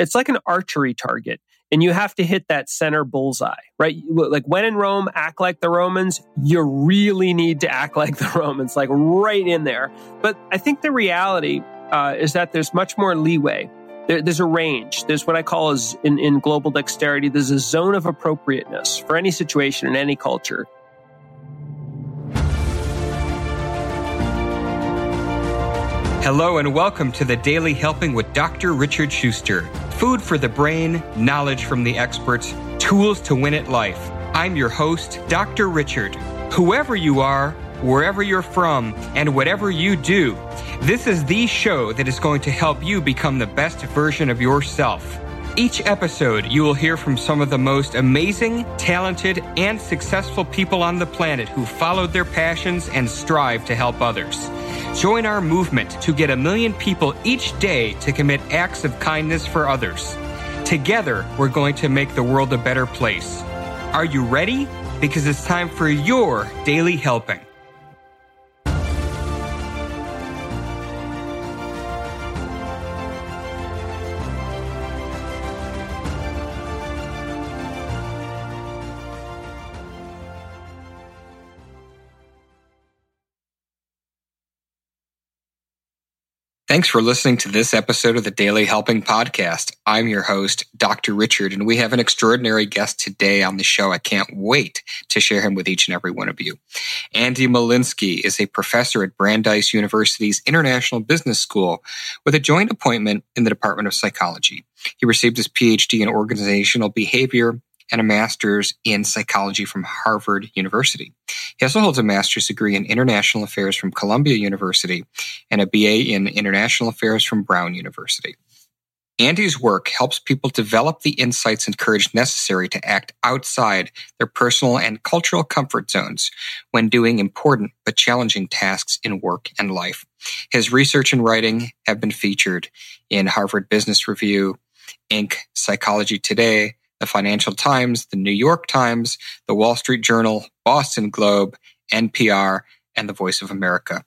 it's like an archery target and you have to hit that center bullseye, right? Like when in Rome, act like the Romans. You really need to act like the Romans, like right in there. But I think the reality uh, is that there's much more leeway. There, there's a range. There's what I call as in, in global dexterity. There's a zone of appropriateness for any situation in any culture. Hello and welcome to the Daily Helping with Dr. Richard Schuster. Food for the brain, knowledge from the experts, tools to win at life. I'm your host, Dr. Richard. Whoever you are, wherever you're from, and whatever you do, this is the show that is going to help you become the best version of yourself. Each episode, you will hear from some of the most amazing, talented, and successful people on the planet who followed their passions and strive to help others. Join our movement to get a million people each day to commit acts of kindness for others. Together, we're going to make the world a better place. Are you ready? Because it's time for your daily helping. Thanks for listening to this episode of the Daily Helping Podcast. I'm your host, Dr. Richard, and we have an extraordinary guest today on the show. I can't wait to share him with each and every one of you. Andy Molinsky is a professor at Brandeis University's International Business School with a joint appointment in the Department of Psychology. He received his PhD in organizational behavior and a master's in psychology from Harvard University. He also holds a master's degree in international affairs from Columbia University and a BA in international affairs from Brown University. Andy's work helps people develop the insights and courage necessary to act outside their personal and cultural comfort zones when doing important but challenging tasks in work and life. His research and writing have been featured in Harvard Business Review, Inc., Psychology Today, the Financial Times, the New York Times, the Wall Street Journal, Boston Globe, NPR, and the Voice of America.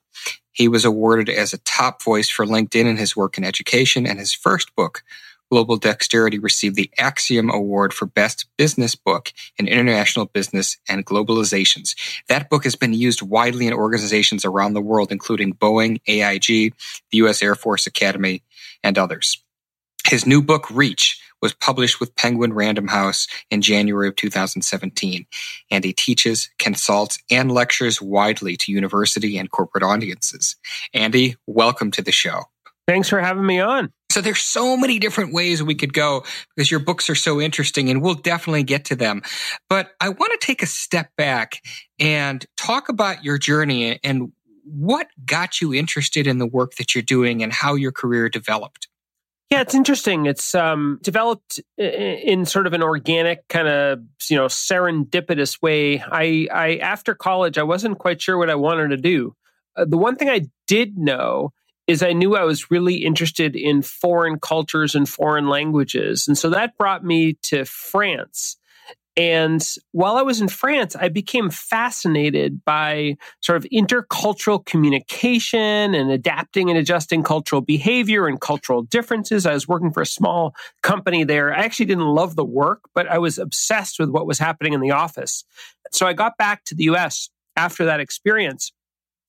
He was awarded as a top voice for LinkedIn in his work in education, and his first book, Global Dexterity, received the Axiom Award for Best Business Book in International Business and Globalizations. That book has been used widely in organizations around the world, including Boeing, AIG, the U.S. Air Force Academy, and others. His new book, Reach, was published with Penguin Random House in January of 2017, and he teaches, consults, and lectures widely to university and corporate audiences. Andy, welcome to the show. Thanks for having me on. So there's so many different ways we could go because your books are so interesting and we'll definitely get to them. But I want to take a step back and talk about your journey and what got you interested in the work that you're doing and how your career developed. Yeah, it's interesting. It's um, developed in sort of an organic kind of you know serendipitous way. I, I after college, I wasn't quite sure what I wanted to do. Uh, the one thing I did know is I knew I was really interested in foreign cultures and foreign languages, and so that brought me to France. And while I was in France, I became fascinated by sort of intercultural communication and adapting and adjusting cultural behavior and cultural differences. I was working for a small company there. I actually didn't love the work, but I was obsessed with what was happening in the office. So I got back to the US after that experience.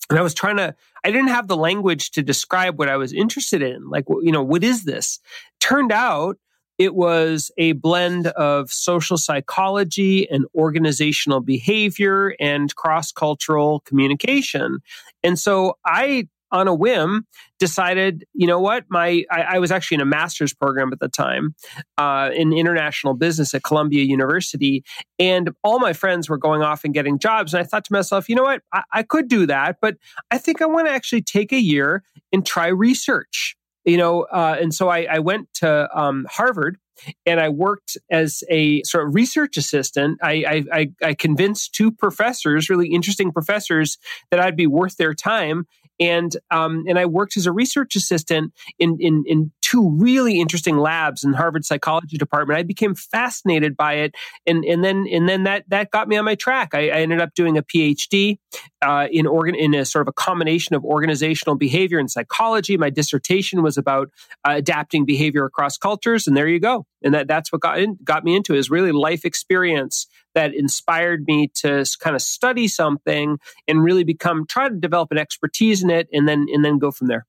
And I was trying to, I didn't have the language to describe what I was interested in. Like, you know, what is this? Turned out it was a blend of social psychology and organizational behavior and cross cultural communication. And so I, on a whim, decided, you know what, my I, I was actually in a master's program at the time uh, in international business at Columbia University, and all my friends were going off and getting jobs. And I thought to myself, you know what, I, I could do that, but I think I want to actually take a year and try research you know, uh, and so I, I went to um, Harvard and I worked as a sort of research assistant. I, I, I convinced two professors, really interesting professors, that I'd be worth their time. And um, and I worked as a research assistant in, in in two really interesting labs in Harvard Psychology Department. I became fascinated by it, and and then and then that that got me on my track. I, I ended up doing a PhD uh, in organ in a sort of a combination of organizational behavior and psychology. My dissertation was about uh, adapting behavior across cultures, and there you go. And that that's what got in, got me into is really life experience that inspired me to kind of study something and really become try to develop an expertise in it, and then and then go from there.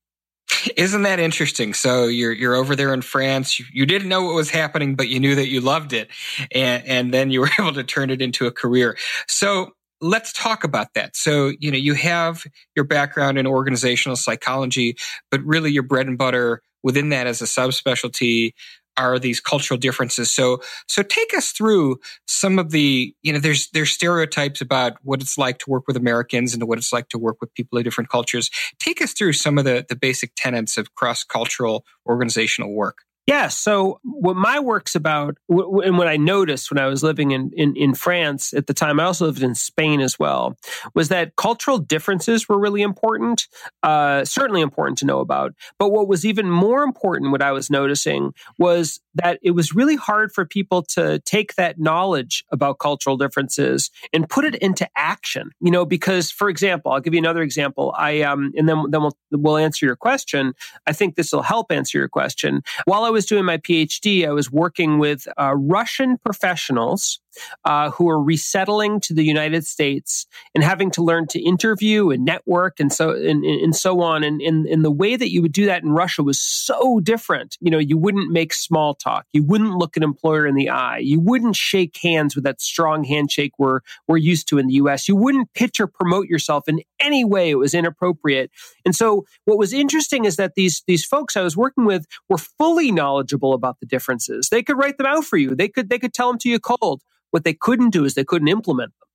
Isn't that interesting? So you're you're over there in France. You, you, didn't know what was happening, but you knew that you loved it, and and then you were able to turn it into a career. So let's talk about that. So you know you have your background in organizational psychology, but really your bread and butter within that as a subspecialty are these cultural differences. So, so take us through some of the, you know, there's, there's stereotypes about what it's like to work with Americans and what it's like to work with people of different cultures. Take us through some of the, the basic tenets of cross cultural organizational work. Yeah. So what my work's about, and what I noticed when I was living in, in, in, France at the time, I also lived in Spain as well, was that cultural differences were really important, uh, certainly important to know about. But what was even more important, what I was noticing, was that it was really hard for people to take that knowledge about cultural differences and put it into action. You know, because for example, I'll give you another example. I um, and then then we'll we'll answer your question. I think this will help answer your question. While I was doing my PhD, I was working with uh, Russian professionals uh, who are resettling to the United States and having to learn to interview and network and so and, and so on. And, and, and the way that you would do that in Russia was so different. You know, you wouldn't make small talk. You wouldn't look an employer in the eye. You wouldn't shake hands with that strong handshake we're, we're used to in the US. You wouldn't pitch or promote yourself in any way. It was inappropriate. And so what was interesting is that these, these folks I was working with were fully knowledgeable about the differences. They could write them out for you. They could, they could tell them to you cold. What they couldn't do is they couldn't implement them.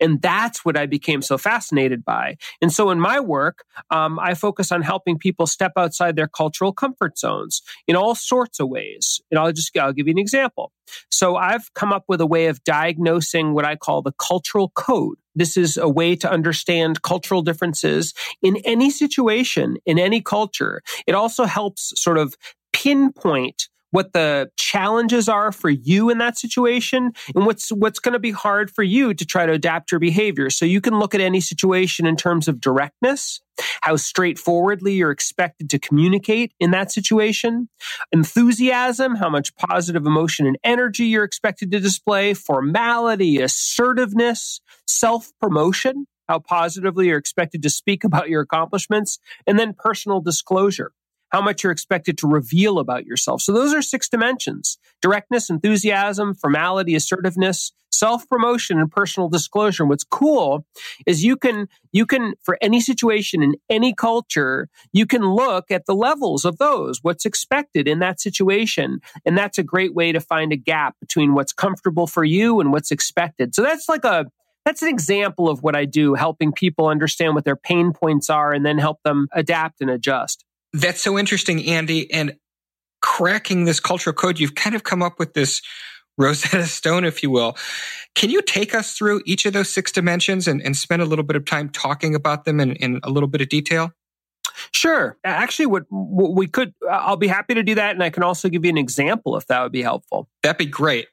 And that's what I became so fascinated by. And so in my work, um, I focus on helping people step outside their cultural comfort zones in all sorts of ways. And I'll just I'll give you an example. So I've come up with a way of diagnosing what I call the cultural code. This is a way to understand cultural differences in any situation, in any culture. It also helps sort of pinpoint what the challenges are for you in that situation and what's what's going to be hard for you to try to adapt your behavior. So you can look at any situation in terms of directness how straightforwardly you're expected to communicate in that situation enthusiasm how much positive emotion and energy you're expected to display formality assertiveness self promotion how positively you're expected to speak about your accomplishments and then personal disclosure how much you're expected to reveal about yourself. So those are six dimensions directness, enthusiasm, formality, assertiveness, self promotion, and personal disclosure. And what's cool is you can, you can, for any situation in any culture, you can look at the levels of those, what's expected in that situation. And that's a great way to find a gap between what's comfortable for you and what's expected. So that's like a, that's an example of what I do, helping people understand what their pain points are and then help them adapt and adjust. That's so interesting, Andy. And cracking this cultural code, you've kind of come up with this Rosetta Stone, if you will. Can you take us through each of those six dimensions and, and spend a little bit of time talking about them in, in a little bit of detail? Sure. Actually, what, what, we could, I'll be happy to do that. And I can also give you an example if that would be helpful. That'd be great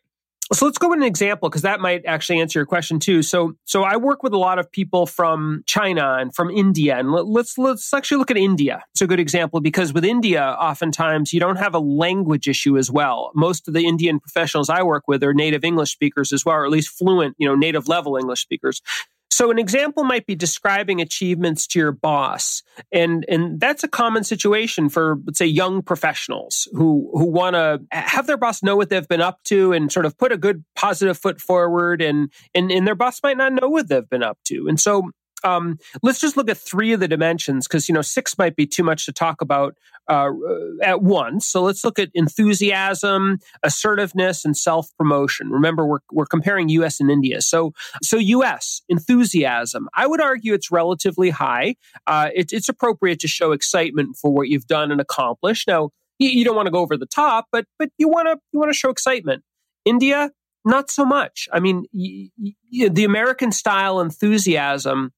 so let's go with an example because that might actually answer your question too. So, so I work with a lot of people from China and from India, and let's let's actually look at India. It's a good example because with India, oftentimes you don't have a language issue as well. Most of the Indian professionals I work with are native English speakers as well, or at least fluent, you know, native level English speakers. So an example might be describing achievements to your boss. And, and that's a common situation for, let's say, young professionals who, who want to have their boss know what they've been up to and sort of put a good positive foot forward. And, and, and their boss might not know what they've been up to. And so um, let's just look at three of the dimensions because you know six might be too much to talk about uh, at once. So let's look at enthusiasm, assertiveness, and self promotion. Remember, we're we're comparing U.S. and India. So so U.S. enthusiasm, I would argue it's relatively high. Uh, it, it's appropriate to show excitement for what you've done and accomplished. Now you, you don't want to go over the top, but but you want to you want to show excitement. India, not so much. I mean, y- y- the American style enthusiasm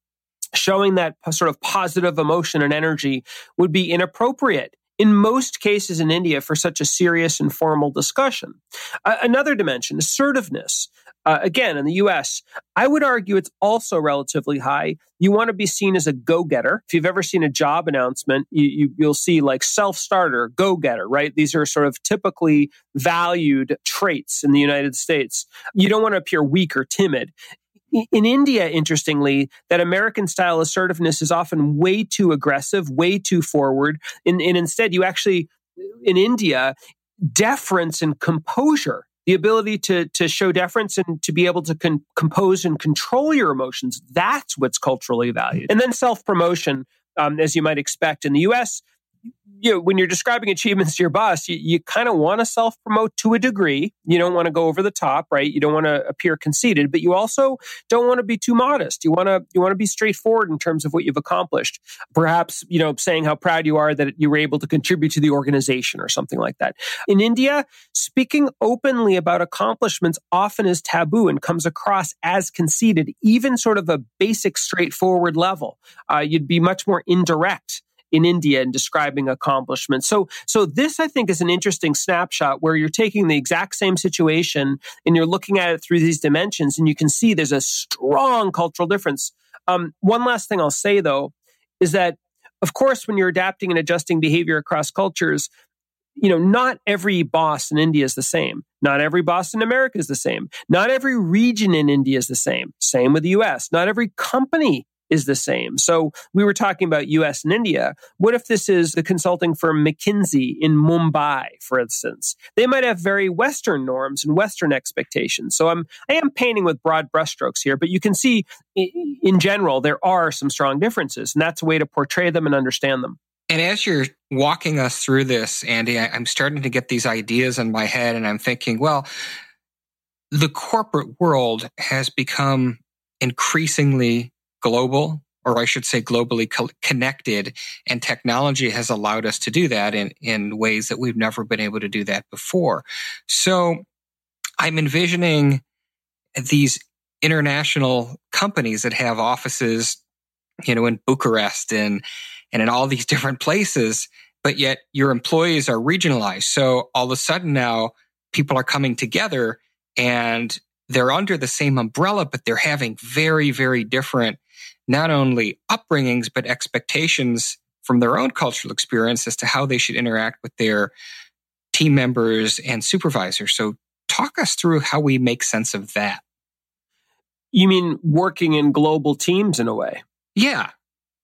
showing that sort of positive emotion and energy would be inappropriate in most cases in India for such a serious and formal discussion. Uh, another dimension, assertiveness. Uh, again, in the US, I would argue it's also relatively high. You want to be seen as a go getter. If you've ever seen a job announcement, you, you, will see like self starter, go getter, right? These are sort of typically valued traits in the United States. You don't want to appear weak or timid in India, interestingly, that American style assertiveness is often way too aggressive, way too forward. And, and, instead, you actually, in India, deference and composure the ability to to show deference and to be able to con- compose and control your emotions that's what's culturally valued and then self promotion um, as you might expect in the us you know, when you're describing achievements to your boss, you, you kind of want to self promote to a degree. You don't want to go over the top, right? You don't want to appear conceited, but you also don't want to be too modest. You want to you want to be straightforward in terms of what you've accomplished. Perhaps you know saying how proud you are that you were able to contribute to the organization or something like that. In India, speaking openly about accomplishments often is taboo and comes across as conceited, even sort of a basic, straightforward level. Uh, you'd be much more indirect in India and describing accomplishments. So, so this I think is an interesting snapshot where you're taking the exact same situation and you're looking at it through these dimensions, and you can see there's a strong cultural difference. Um, one last thing I'll say though is that, of course, when you're adapting and adjusting behavior across cultures, you know, not every boss in India is the same. Not every boss in America is the same. Not every region in India is the same. Same with the US. Not every company is the same. So we were talking about US and India. What if this is the consulting firm McKinsey in Mumbai, for instance? They might have very Western norms and Western expectations. So I'm, I am painting with broad brushstrokes here, but you can see in general, there are some strong differences and that's a way to portray them and understand them. And as you're walking us through this, Andy, I'm starting to get these ideas in my head and I'm thinking, well, the corporate world has become increasingly global, or I should say globally co- connected. And technology has allowed us to do that in, in ways that we've never been able to do that before. So I'm envisioning these international companies that have offices, you know, in Bucharest and, and in all these different places, but yet your employees are regionalized. So all of a sudden now people are coming together and they're under the same umbrella, but they're having very, very different not only upbringings, but expectations from their own cultural experience as to how they should interact with their team members and supervisors. So, talk us through how we make sense of that. You mean working in global teams in a way? Yeah.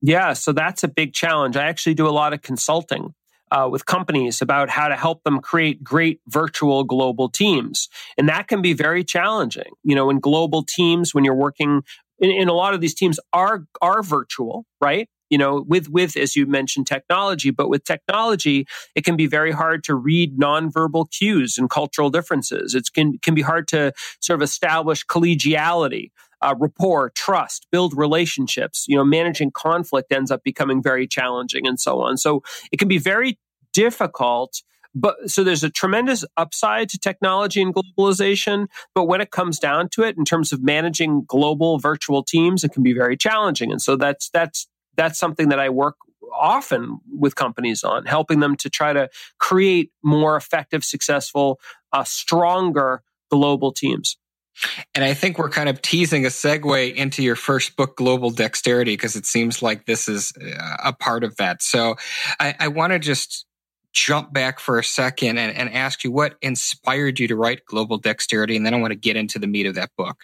Yeah. So, that's a big challenge. I actually do a lot of consulting. Uh, with companies about how to help them create great virtual global teams. And that can be very challenging. You know, in global teams, when you're working in, a lot of these teams are are virtual, right? You know, with with as you mentioned technology, but with technology, it can be very hard to read nonverbal cues and cultural differences. It can can be hard to sort of establish collegiality. Uh, rapport, trust, build relationships. You know, managing conflict ends up becoming very challenging and so on. So it can be very difficult but so there's a tremendous upside to technology and globalization. But when it comes down to it, in terms of managing global virtual teams, it can be very challenging. And so that's that's that's something that I work often with companies on, helping them to try to create more effective, successful, uh, stronger global teams. And I think we're kind of teasing a segue into your first book, Global Dexterity, because it seems like this is uh, a part of that. So I, I want to just jump back for a second and, and ask you what inspired you to write Global Dexterity, and then I want to get into the meat of that book.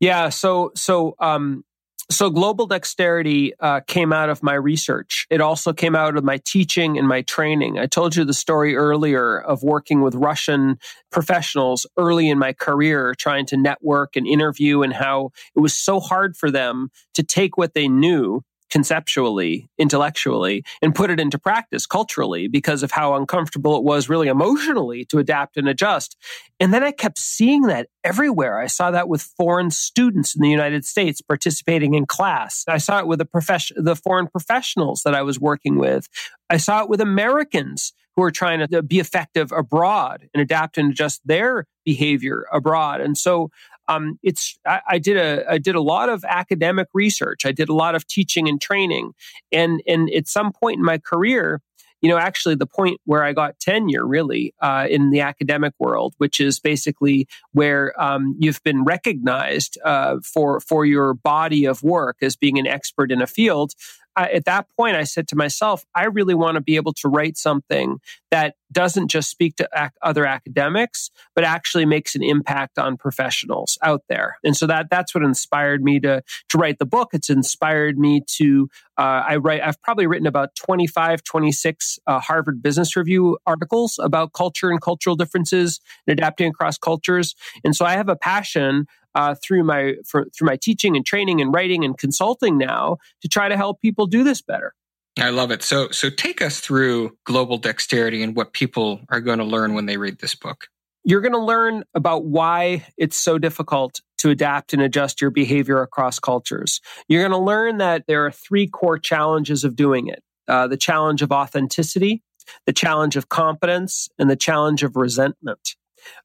Yeah, so so um, so global dexterity uh, came out of my research. It also came out of my teaching and my training. I told you the story earlier of working with Russian professionals early in my career, trying to network and interview, and how it was so hard for them to take what they knew conceptually, intellectually, and put it into practice culturally because of how uncomfortable it was really emotionally to adapt and adjust. And then I kept seeing that everywhere. I saw that with foreign students in the United States participating in class. I saw it with the profession, the foreign professionals that I was working with. I saw it with Americans who are trying to be effective abroad and adapt and adjust their behavior abroad. And so um, it's I, I, did a I did a lot of academic research. I did a lot of teaching and training, and and at some point in my career, you know, actually the point where I got tenure really uh, in the academic world, which is basically where um, you've been recognized uh, for for your body of work as being an expert in a field. I, at that point, I said to myself, I really want to be able to write something that doesn't just speak to ac- other academics, but actually makes an impact on professionals out there. And so that that's what inspired me to to write the book. It's inspired me to uh, I write. I've probably written about 25, 26 uh, Harvard Business Review articles about culture and cultural differences and adapting across cultures. And so I have a passion uh, through my for, through my teaching and training and writing and consulting now to try to help people do this better. I love it. So so take us through global dexterity and what people are going to learn when they read this book. You're going to learn about why it's so difficult to adapt and adjust your behavior across cultures. You're going to learn that there are three core challenges of doing it. Uh, the challenge of authenticity, the challenge of competence, and the challenge of resentment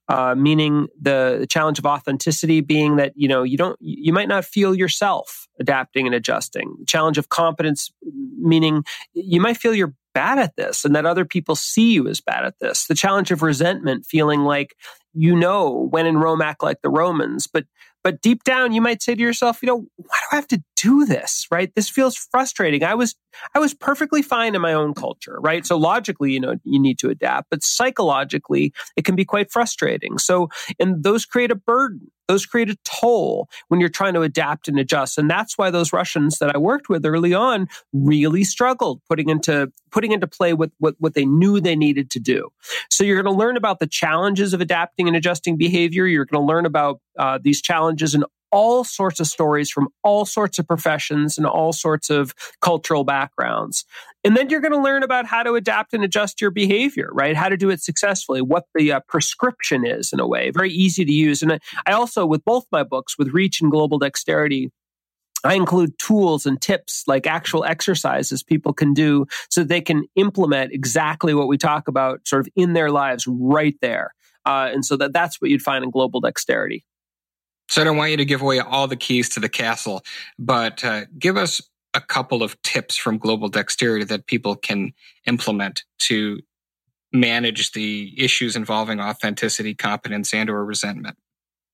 uh, meaning the, the challenge of authenticity being that you know you don't you might not feel yourself adapting and adjusting. The challenge of competence meaning you might feel you're bad at this and that other people see you as bad at this. The challenge of resentment feeling like you know when in rome act like the romans. But but deep down, you might say to yourself, you know, why do I have to do this? Right? This feels frustrating. I was, I was perfectly fine in my own culture, right? So logically, you know, you need to adapt, but psychologically, it can be quite frustrating. So, and those create a burden. Those create a toll when you're trying to adapt and adjust. And that's why those Russians that I worked with early on really struggled putting into, putting into play what, what, what they knew they needed to do. So you're going to learn about the challenges of adapting and adjusting behavior. You're going to learn about uh, these challenges in all sorts of stories from all sorts of professions and all sorts of cultural backgrounds. And then you're going to learn about how to adapt and adjust your behavior, right? How to do it successfully, what the uh, prescription is in a way, very easy to use. And I also, with both my books, with Reach and Global Dexterity, I include tools and tips like actual exercises people can do so they can implement exactly what we talk about sort of in their lives right there. Uh, and so that that's what you'd find in global dexterity. So I don't want you to give away all the keys to the castle, but uh, give us a couple of tips from Global Dexterity that people can implement to manage the issues involving authenticity, competence, and or resentment.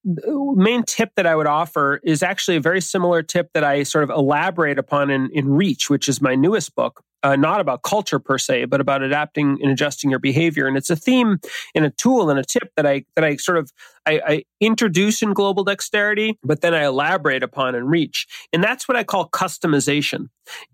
The main tip that I would offer is actually a very similar tip that I sort of elaborate upon in, in Reach, which is my newest book, uh, not about culture per se, but about adapting and adjusting your behavior. And it's a theme and a tool and a tip that I that I sort of I, I introduce in Global Dexterity, but then I elaborate upon and Reach. And that's what I call customization.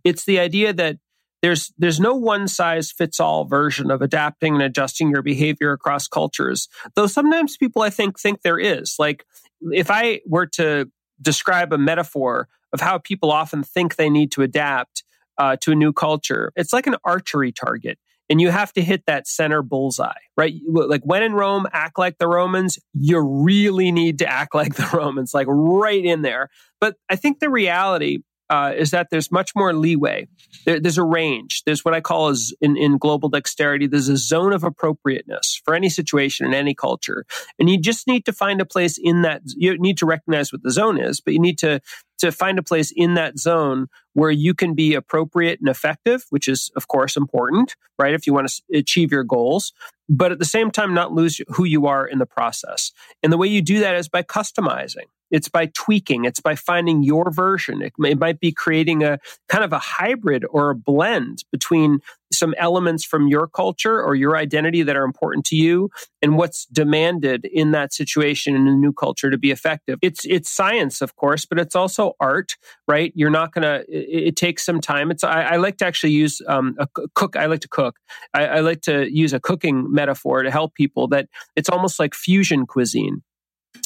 It's the idea that there's there's no one size fits all version of adapting and adjusting your behavior across cultures though sometimes people i think think there is like if i were to describe a metaphor of how people often think they need to adapt uh, to a new culture it's like an archery target and you have to hit that center bullseye, right? Like when in Rome, act like the Romans, you really need to act like the Romans, like right in there. But I think the reality uh, is that there's much more leeway. There, there's a range. There's what I call as in, in global dexterity. There's a zone of appropriateness for any situation in any culture, and you just need to find a place in that. You need to recognize what the zone is, but you need to to find a place in that zone where you can be appropriate and effective, which is of course important, right? If you want to achieve your goals, but at the same time not lose who you are in the process. And the way you do that is by customizing. It's by tweaking. It's by finding your version. It, may, it might be creating a kind of a hybrid or a blend between some elements from your culture or your identity that are important to you and what's demanded in that situation in a new culture to be effective. It's it's science, of course, but it's also art, right? You're not gonna. It, it takes some time. It's I, I like to actually use um, a cook. I like to cook. I, I like to use a cooking metaphor to help people that it's almost like fusion cuisine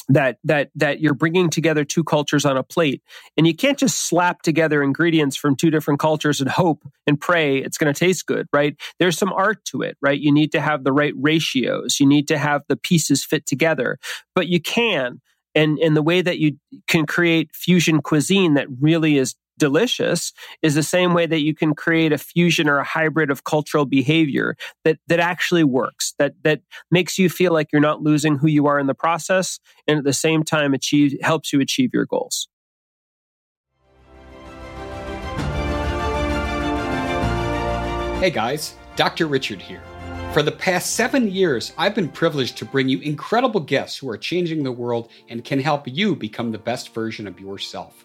that that that you're bringing together two cultures on a plate and you can't just slap together ingredients from two different cultures and hope and pray it's going to taste good right there's some art to it right you need to have the right ratios you need to have the pieces fit together but you can and and the way that you can create fusion cuisine that really is delicious is the same way that you can create a fusion or a hybrid of cultural behavior that that actually works that that makes you feel like you're not losing who you are in the process and at the same time achieve helps you achieve your goals hey guys Dr. Richard here. For the past seven years, I've been privileged to bring you incredible guests who are changing the world and can help you become the best version of yourself.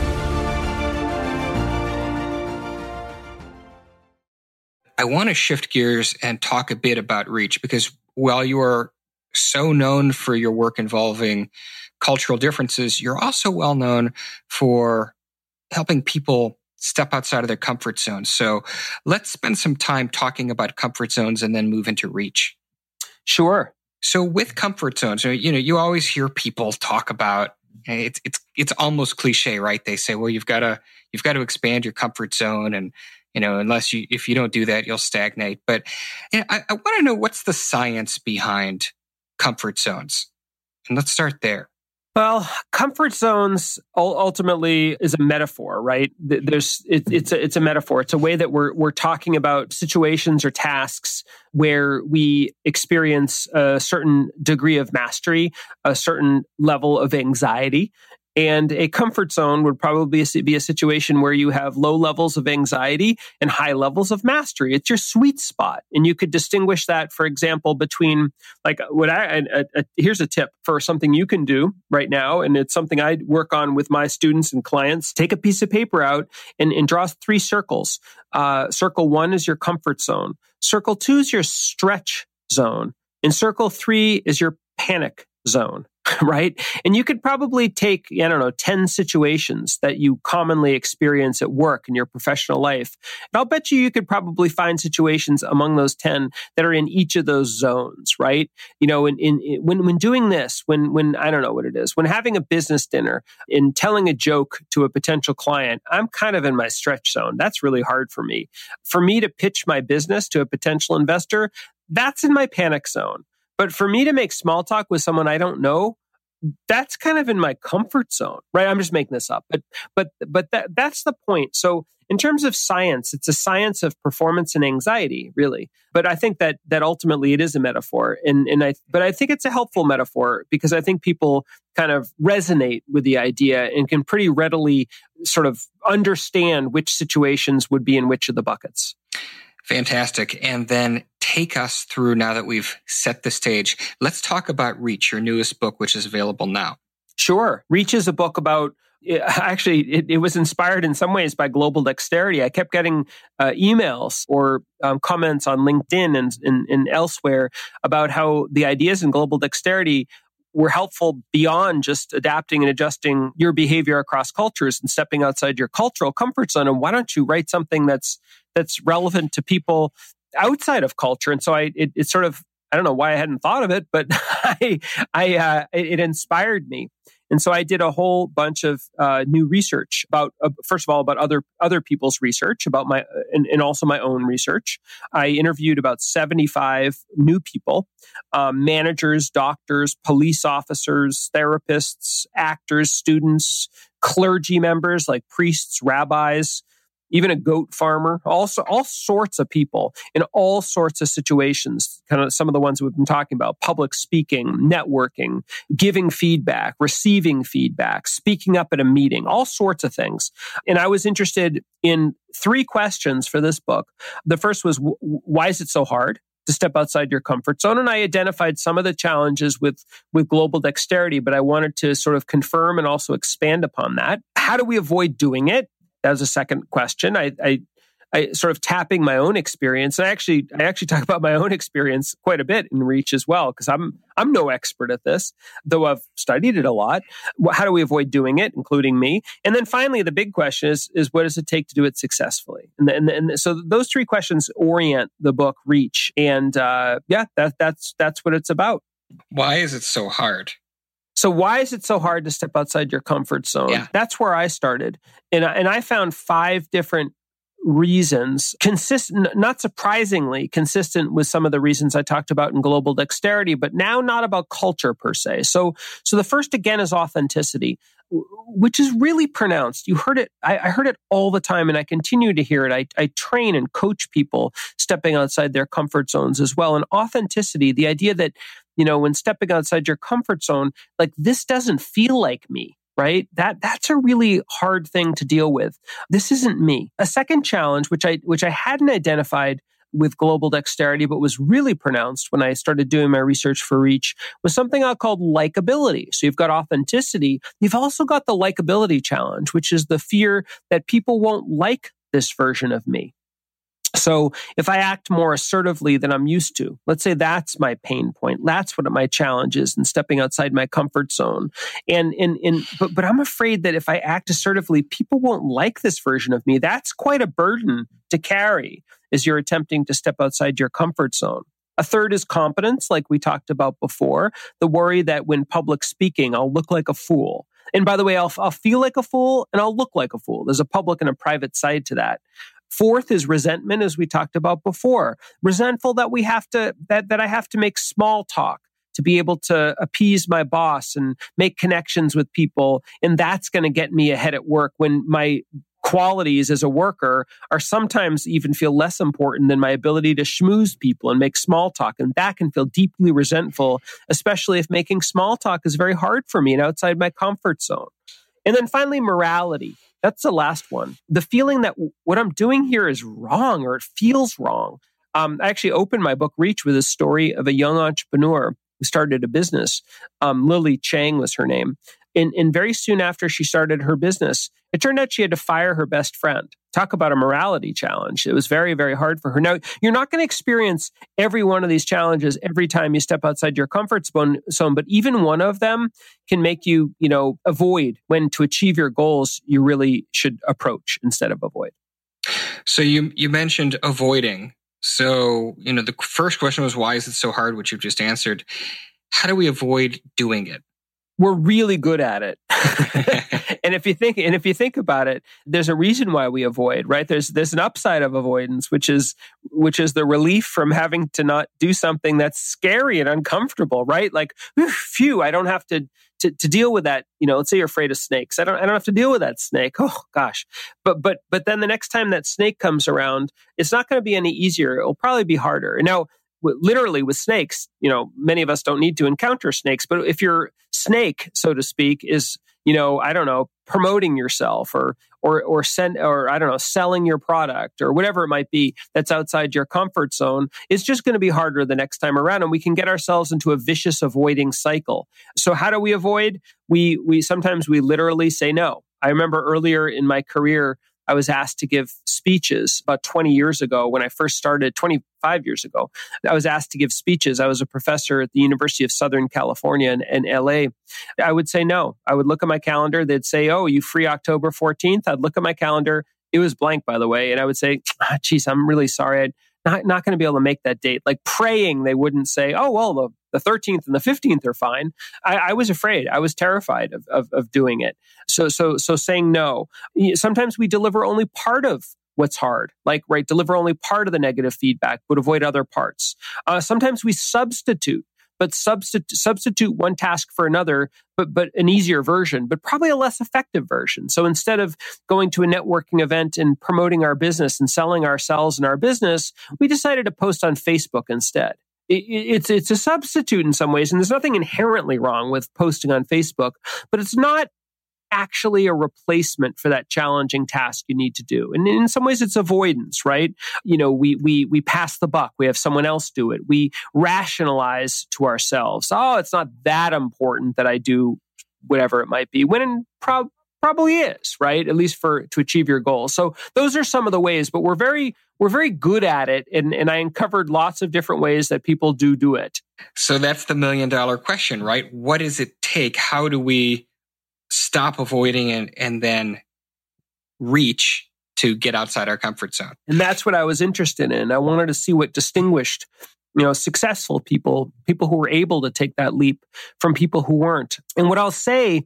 I want to shift gears and talk a bit about Reach because while you are so known for your work involving cultural differences, you're also well known for helping people step outside of their comfort zone. So let's spend some time talking about comfort zones and then move into Reach. Sure. So with comfort zones, you know, you always hear people talk about it's it's it's almost cliche, right? They say, well, you've got to you've got to expand your comfort zone and you know, unless you, if you don't do that, you'll stagnate. But you know, I, I want to know what's the science behind comfort zones. And let's start there. Well, comfort zones ultimately is a metaphor, right? There's it, it's a it's a metaphor. It's a way that we're we're talking about situations or tasks where we experience a certain degree of mastery, a certain level of anxiety, and a comfort zone would probably be a situation where you have low levels of anxiety and high levels of mastery. It's your sweet spot. And you could distinguish that, for example, between like what I, here's a tip for something you can do right now. And it's something I work on with my students and clients. Take a piece of paper out and, and draw three circles. Uh, circle one is your comfort zone. Circle two is your stretch zone. And circle three is your panic zone. right? And you could probably take, I don't know, 10 situations that you commonly experience at work in your professional life. And I'll bet you you could probably find situations among those 10 that are in each of those zones, right? You know, in, in, in when, when doing this, when, when, I don't know what it is, when having a business dinner in telling a joke to a potential client, I'm kind of in my stretch zone. That's really hard for me. For me to pitch my business to a potential investor, that's in my panic zone. But for me to make small talk with someone I don't know, that's kind of in my comfort zone, right? I'm just making this up, but but but that that's the point. So in terms of science, it's a science of performance and anxiety, really. But I think that that ultimately it is a metaphor, and and I but I think it's a helpful metaphor because I think people kind of resonate with the idea and can pretty readily sort of understand which situations would be in which of the buckets. Fantastic. And then take us through now that we've set the stage. Let's talk about Reach, your newest book, which is available now. Sure. Reach is a book about actually it, it, was inspired in some ways by global dexterity i kept getting uh, emails or um, comments on linkedin and, and, and, elsewhere about how the ideas in global dexterity were helpful beyond just adapting and adjusting your behavior across cultures and stepping outside your cultural comfort zone and why don't you write something that's that's relevant to people outside of culture. And so I, it, it sort of, I don't know why I hadn't thought of it, but I, I, uh, it, inspired me. And so I did a whole bunch of uh, new research about, uh, first of all, about other other people's research, about my, uh, and, and also my own research. I interviewed about seventy five new people, um, managers, doctors, police officers, therapists, actors, students, clergy members like priests, rabbis, even a goat farmer, also all sorts of people in all sorts of situations. Kind of some of the ones we've been talking about: public speaking, networking, giving feedback, receiving feedback, speaking up at a meeting, all sorts of things. And I was interested in three questions for this book. The first was, why is it so hard? to step outside your comfort zone and i identified some of the challenges with with global dexterity but i wanted to sort of confirm and also expand upon that how do we avoid doing it that was a second question. I, I, I sort of tapping my own experience. And I actually, I actually talk about my own experience quite a bit in Reach as well, because I'm, I'm no expert at this, though I've studied it a lot. How do we avoid doing it, including me? And then finally, the big question is, is what does it take to do it successfully? And, and, and so those three questions orient the book Reach. And uh, yeah, that, that's, that's what it's about. Why is it so hard? So why is it so hard to step outside your comfort zone? Yeah. That's where I started. And I, and I found five different reasons, consistent, not surprisingly, consistent with some of the reasons I talked about in global dexterity, but now not about culture per se. So, so the first again is authenticity, which is really pronounced. You heard it. I, I heard it all the time and I continue to hear it. I, I train and coach people stepping outside their comfort zones as well. And authenticity, the idea that, you know, when stepping outside your comfort zone, like this doesn't feel like me right? That that's a really hard thing to deal with. This isn't me. A second challenge which I which I hadn't identified with global dexterity, but was really pronounced when I started doing my research for Reach was something I called likability. So you've got authenticity. You've also got the likability challenge, which is the fear that people won't like this version of me. So if I act more assertively than I'm used to, let's say that's my pain point. That's what my challenge is in stepping outside my comfort zone. And, and, and, but, but I'm afraid that if I act assertively, people won't like this version of me. That's quite a burden to carry as you're attempting to step outside your comfort zone. A third is competence, like we talked about before. The worry that when public speaking, I'll look like a fool. And by the way, I'll, I'll feel like a fool and I'll look like a fool. There's a public and a private side to that. Fourth is resentment, as we talked about before. Resentful that we have to, that, that I have to make small talk to be able to appease my boss and make connections with people. And that's going to get me ahead at work when my qualities as a worker are sometimes even feel less important than my ability to schmooze people and make small talk. And that can feel deeply resentful, especially if making small talk is very hard for me and outside my comfort zone. And then finally, morality. That's the last one. The feeling that what I'm doing here is wrong or it feels wrong. Um, I actually opened my book Reach with a story of a young entrepreneur who started a business. Um, Lily Chang was her name. And, and very soon after she started her business, it turned out she had to fire her best friend. Talk about a morality challenge. It was very, very hard for her. Now, you're not going to experience every one of these challenges every time you step outside your comfort zone, but even one of them can make you, you know, avoid when to achieve your goals, you really should approach instead of avoid. So you, you mentioned avoiding. So, you know, the first question was, why is it so hard, which you've just answered. How do we avoid doing it? We're really good at it. and if you think and if you think about it, there's a reason why we avoid, right? There's there's an upside of avoidance, which is which is the relief from having to not do something that's scary and uncomfortable, right? Like, phew, I don't have to to, to deal with that. You know, let's say you're afraid of snakes. I don't I don't have to deal with that snake. Oh gosh. But but but then the next time that snake comes around, it's not going to be any easier. It'll probably be harder. And now literally with snakes, you know, many of us don't need to encounter snakes, but if your snake, so to speak, is, you know, I don't know, promoting yourself or, or, or send, or I don't know, selling your product or whatever it might be that's outside your comfort zone, it's just going to be harder the next time around. And we can get ourselves into a vicious avoiding cycle. So how do we avoid? We, we sometimes we literally say no. I remember earlier in my career, I was asked to give speeches about 20 years ago when I first started, 25 years ago. I was asked to give speeches. I was a professor at the University of Southern California in, in LA. I would say no. I would look at my calendar. They'd say, Oh, you free October 14th? I'd look at my calendar. It was blank, by the way. And I would say, ah, geez, I'm really sorry. I'd not, not going to be able to make that date. Like praying, they wouldn't say, oh, well, the, the 13th and the 15th are fine. I, I was afraid. I was terrified of, of, of doing it. So, so, so saying no. Sometimes we deliver only part of what's hard like right deliver only part of the negative feedback but avoid other parts uh, sometimes we substitute but substitute substitute one task for another, but but an easier version, but probably a less effective version. So instead of going to a networking event and promoting our business and selling ourselves and our business, we decided to post on Facebook instead. It's it's a substitute in some ways, and there's nothing inherently wrong with posting on Facebook, but it's not actually a replacement for that challenging task you need to do. And in some ways it's avoidance, right? You know, we we we pass the buck. We have someone else do it. We rationalize to ourselves, "Oh, it's not that important that I do whatever it might be." When in prob- probably is, right? At least for to achieve your goals. So those are some of the ways, but we're very we're very good at it and and I uncovered lots of different ways that people do do it. So that's the million dollar question, right? What does it take? How do we stop avoiding and, and then reach to get outside our comfort zone. And that's what I was interested in. I wanted to see what distinguished, you know, successful people, people who were able to take that leap from people who weren't. And what I'll say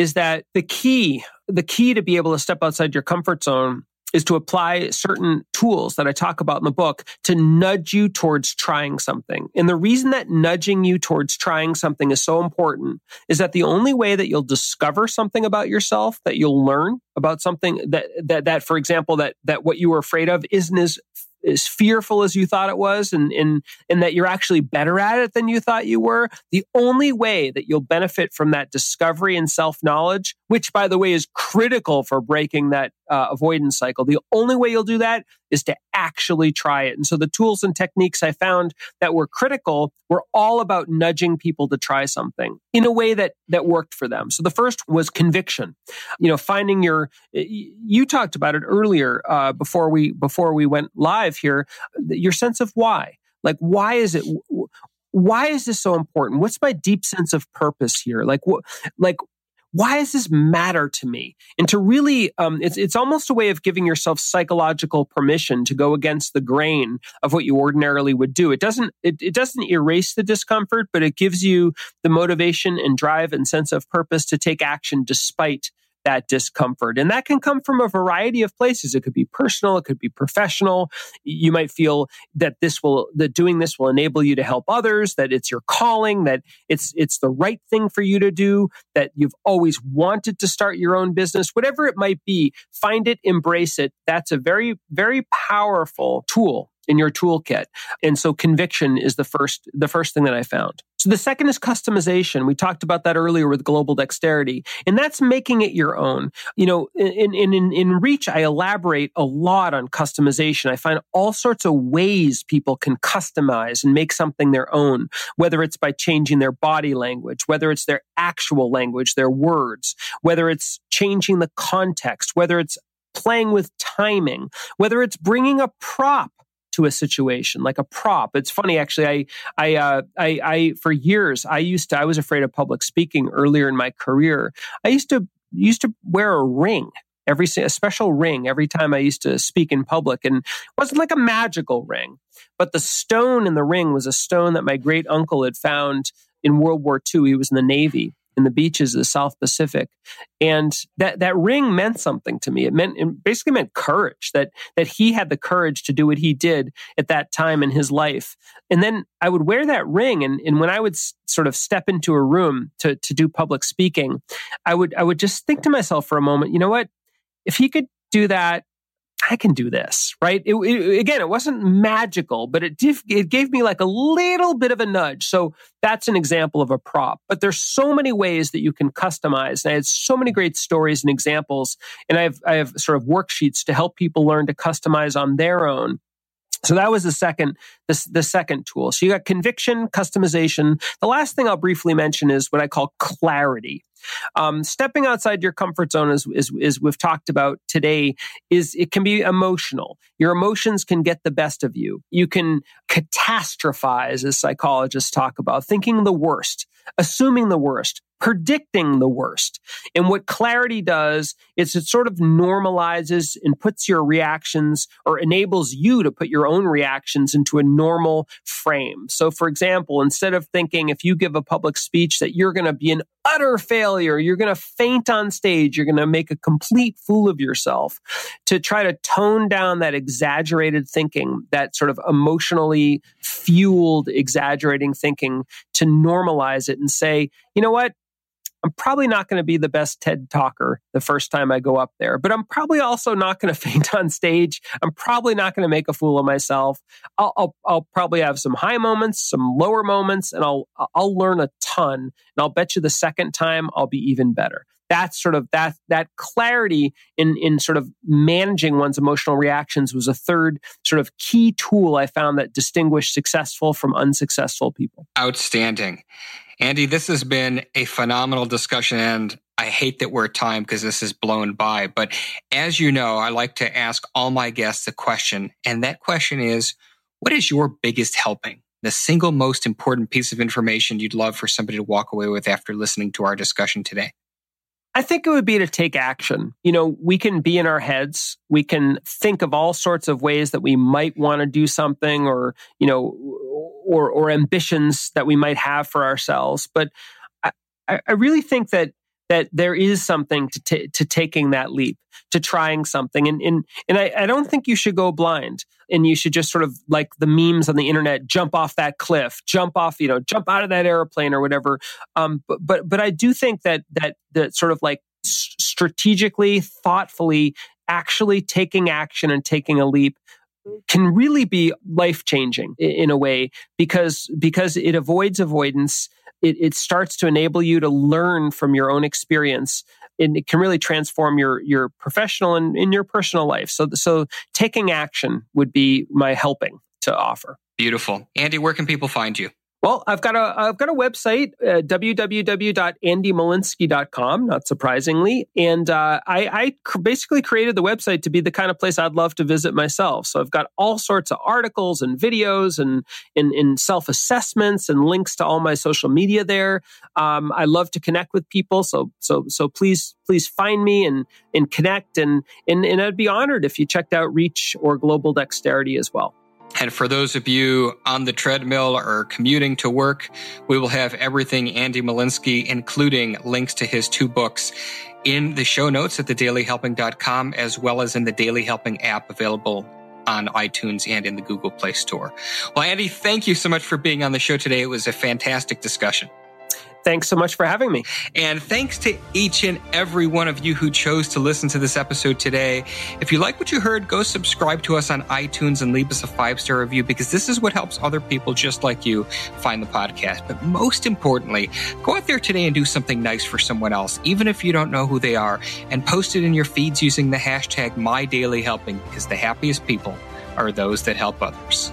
is that the key, the key to be able to step outside your comfort zone is to apply certain tools that I talk about in the book to nudge you towards trying something. And the reason that nudging you towards trying something is so important is that the only way that you'll discover something about yourself, that you'll learn about something that, that, that, for example, that, that what you were afraid of isn't as as fearful as you thought it was and, and, and that you're actually better at it than you thought you were, the only way that you'll benefit from that discovery and self knowledge, which by the way is critical for breaking that uh, avoidance cycle, the only way you'll do that is to actually try it. And so the tools and techniques I found that were critical were all about nudging people to try something in a way that that worked for them. So the first was conviction. You know, finding your you talked about it earlier uh, before we before we went live here, your sense of why. Like why is it why is this so important? What's my deep sense of purpose here? Like what like why does this matter to me? And to really, um, it's, it's almost a way of giving yourself psychological permission to go against the grain of what you ordinarily would do. It doesn't, it, it doesn't erase the discomfort, but it gives you the motivation and drive and sense of purpose to take action despite that discomfort. And that can come from a variety of places. It could be personal, it could be professional. You might feel that this will that doing this will enable you to help others, that it's your calling, that it's it's the right thing for you to do, that you've always wanted to start your own business, whatever it might be, find it, embrace it. That's a very very powerful tool in your toolkit. And so conviction is the first the first thing that I found. So the second is customization. We talked about that earlier with global dexterity, and that's making it your own. You know, in, in, in, in Reach, I elaborate a lot on customization. I find all sorts of ways people can customize and make something their own, whether it's by changing their body language, whether it's their actual language, their words, whether it's changing the context, whether it's playing with timing, whether it's bringing a prop to a situation like a prop. It's funny actually. I I uh, I, I for years I used to I was afraid of public speaking earlier in my career. I used to used to wear a ring every a special ring every time I used to speak in public, and it wasn't like a magical ring, but the stone in the ring was a stone that my great uncle had found in World War II. He was in the Navy, the beaches of the South Pacific. And that, that ring meant something to me. It meant, it basically meant courage that, that he had the courage to do what he did at that time in his life. And then I would wear that ring. And, and when I would s- sort of step into a room to, to do public speaking, I would, I would just think to myself for a moment, you know what? If he could do that I can do this, right? It, it, again, it wasn't magical, but it it gave me like a little bit of a nudge. So that's an example of a prop. But there's so many ways that you can customize. And I had so many great stories and examples, and I have I have sort of worksheets to help people learn to customize on their own. So that was the second, the, the second tool. So you got conviction, customization. The last thing I'll briefly mention is what I call clarity. Um, stepping outside your comfort zone, as, as, as we've talked about today, is it can be emotional. Your emotions can get the best of you. You can catastrophize, as psychologists talk about, thinking the worst, assuming the worst, predicting the worst. And what clarity does is it sort of normalizes and puts your reactions or enables you to put your own reactions into a normal frame. So, for example, instead of thinking if you give a public speech that you're going to be an utter failure, you're going to faint on stage, you're going to make a complete fool of yourself, to try to tone down that exaggerated thinking, that sort of emotionally fueled, exaggerating thinking, to normalize it and say, you know what? I'm probably not going to be the best TED talker the first time I go up there, but I'm probably also not going to faint on stage. I'm probably not going to make a fool of myself. I'll, I'll, I'll, probably have some high moments, some lower moments, and I'll, I'll learn a ton. And I'll bet you the second time I'll be even better. That's sort of that, that clarity in, in sort of managing one's emotional reactions was a third sort of key tool I found that distinguished successful from unsuccessful people. Outstanding. Andy, this has been a phenomenal discussion and I hate that we're at time because this is blown by. But as you know, I like to ask all my guests a question. And that question is, what is your biggest helping? The single most important piece of information you'd love for somebody to walk away with after listening to our discussion today? I think it would be to take action. You know, we can be in our heads. We can think of all sorts of ways that we might want to do something or, you know, or, or ambitions that we might have for ourselves. But I, I really think that that there is something to, t- to taking that leap, to trying something. And, and, and I, I don't think you should go blind and you should just sort of like the memes on the internet, jump off that cliff, jump off, you know, jump out of that airplane or whatever. Um, but, but, but I do think that, that, that sort of like strategically, thoughtfully, actually taking action and taking a leap can really be life changing in a way because because it avoids avoidance. It, it starts to enable you to learn from your own experience. And it can really transform your your professional and in your personal life. So so taking action would be my helping to offer. Beautiful. Andy where can people find you well, I've got a I've got a website, uh, www.andymolinsky.com, not surprisingly, and uh, I, I cr- basically created the website to be the kind of place I'd love to visit myself. So I've got all sorts of articles and videos and in, in self assessments and links to all my social media there. Um, I love to connect with people, so so so please please find me and and connect and and and I'd be honored if you checked out Reach or Global Dexterity as well. And for those of you on the treadmill or commuting to work, we will have everything Andy Molinsky, including links to his two books in the show notes at thedailyhelping.com, as well as in the Daily Helping app available on iTunes and in the Google Play Store. Well, Andy, thank you so much for being on the show today. It was a fantastic discussion. Thanks so much for having me. And thanks to each and every one of you who chose to listen to this episode today. If you like what you heard, go subscribe to us on iTunes and leave us a five star review because this is what helps other people just like you find the podcast. But most importantly, go out there today and do something nice for someone else, even if you don't know who they are, and post it in your feeds using the hashtag MyDailyHelping because the happiest people are those that help others.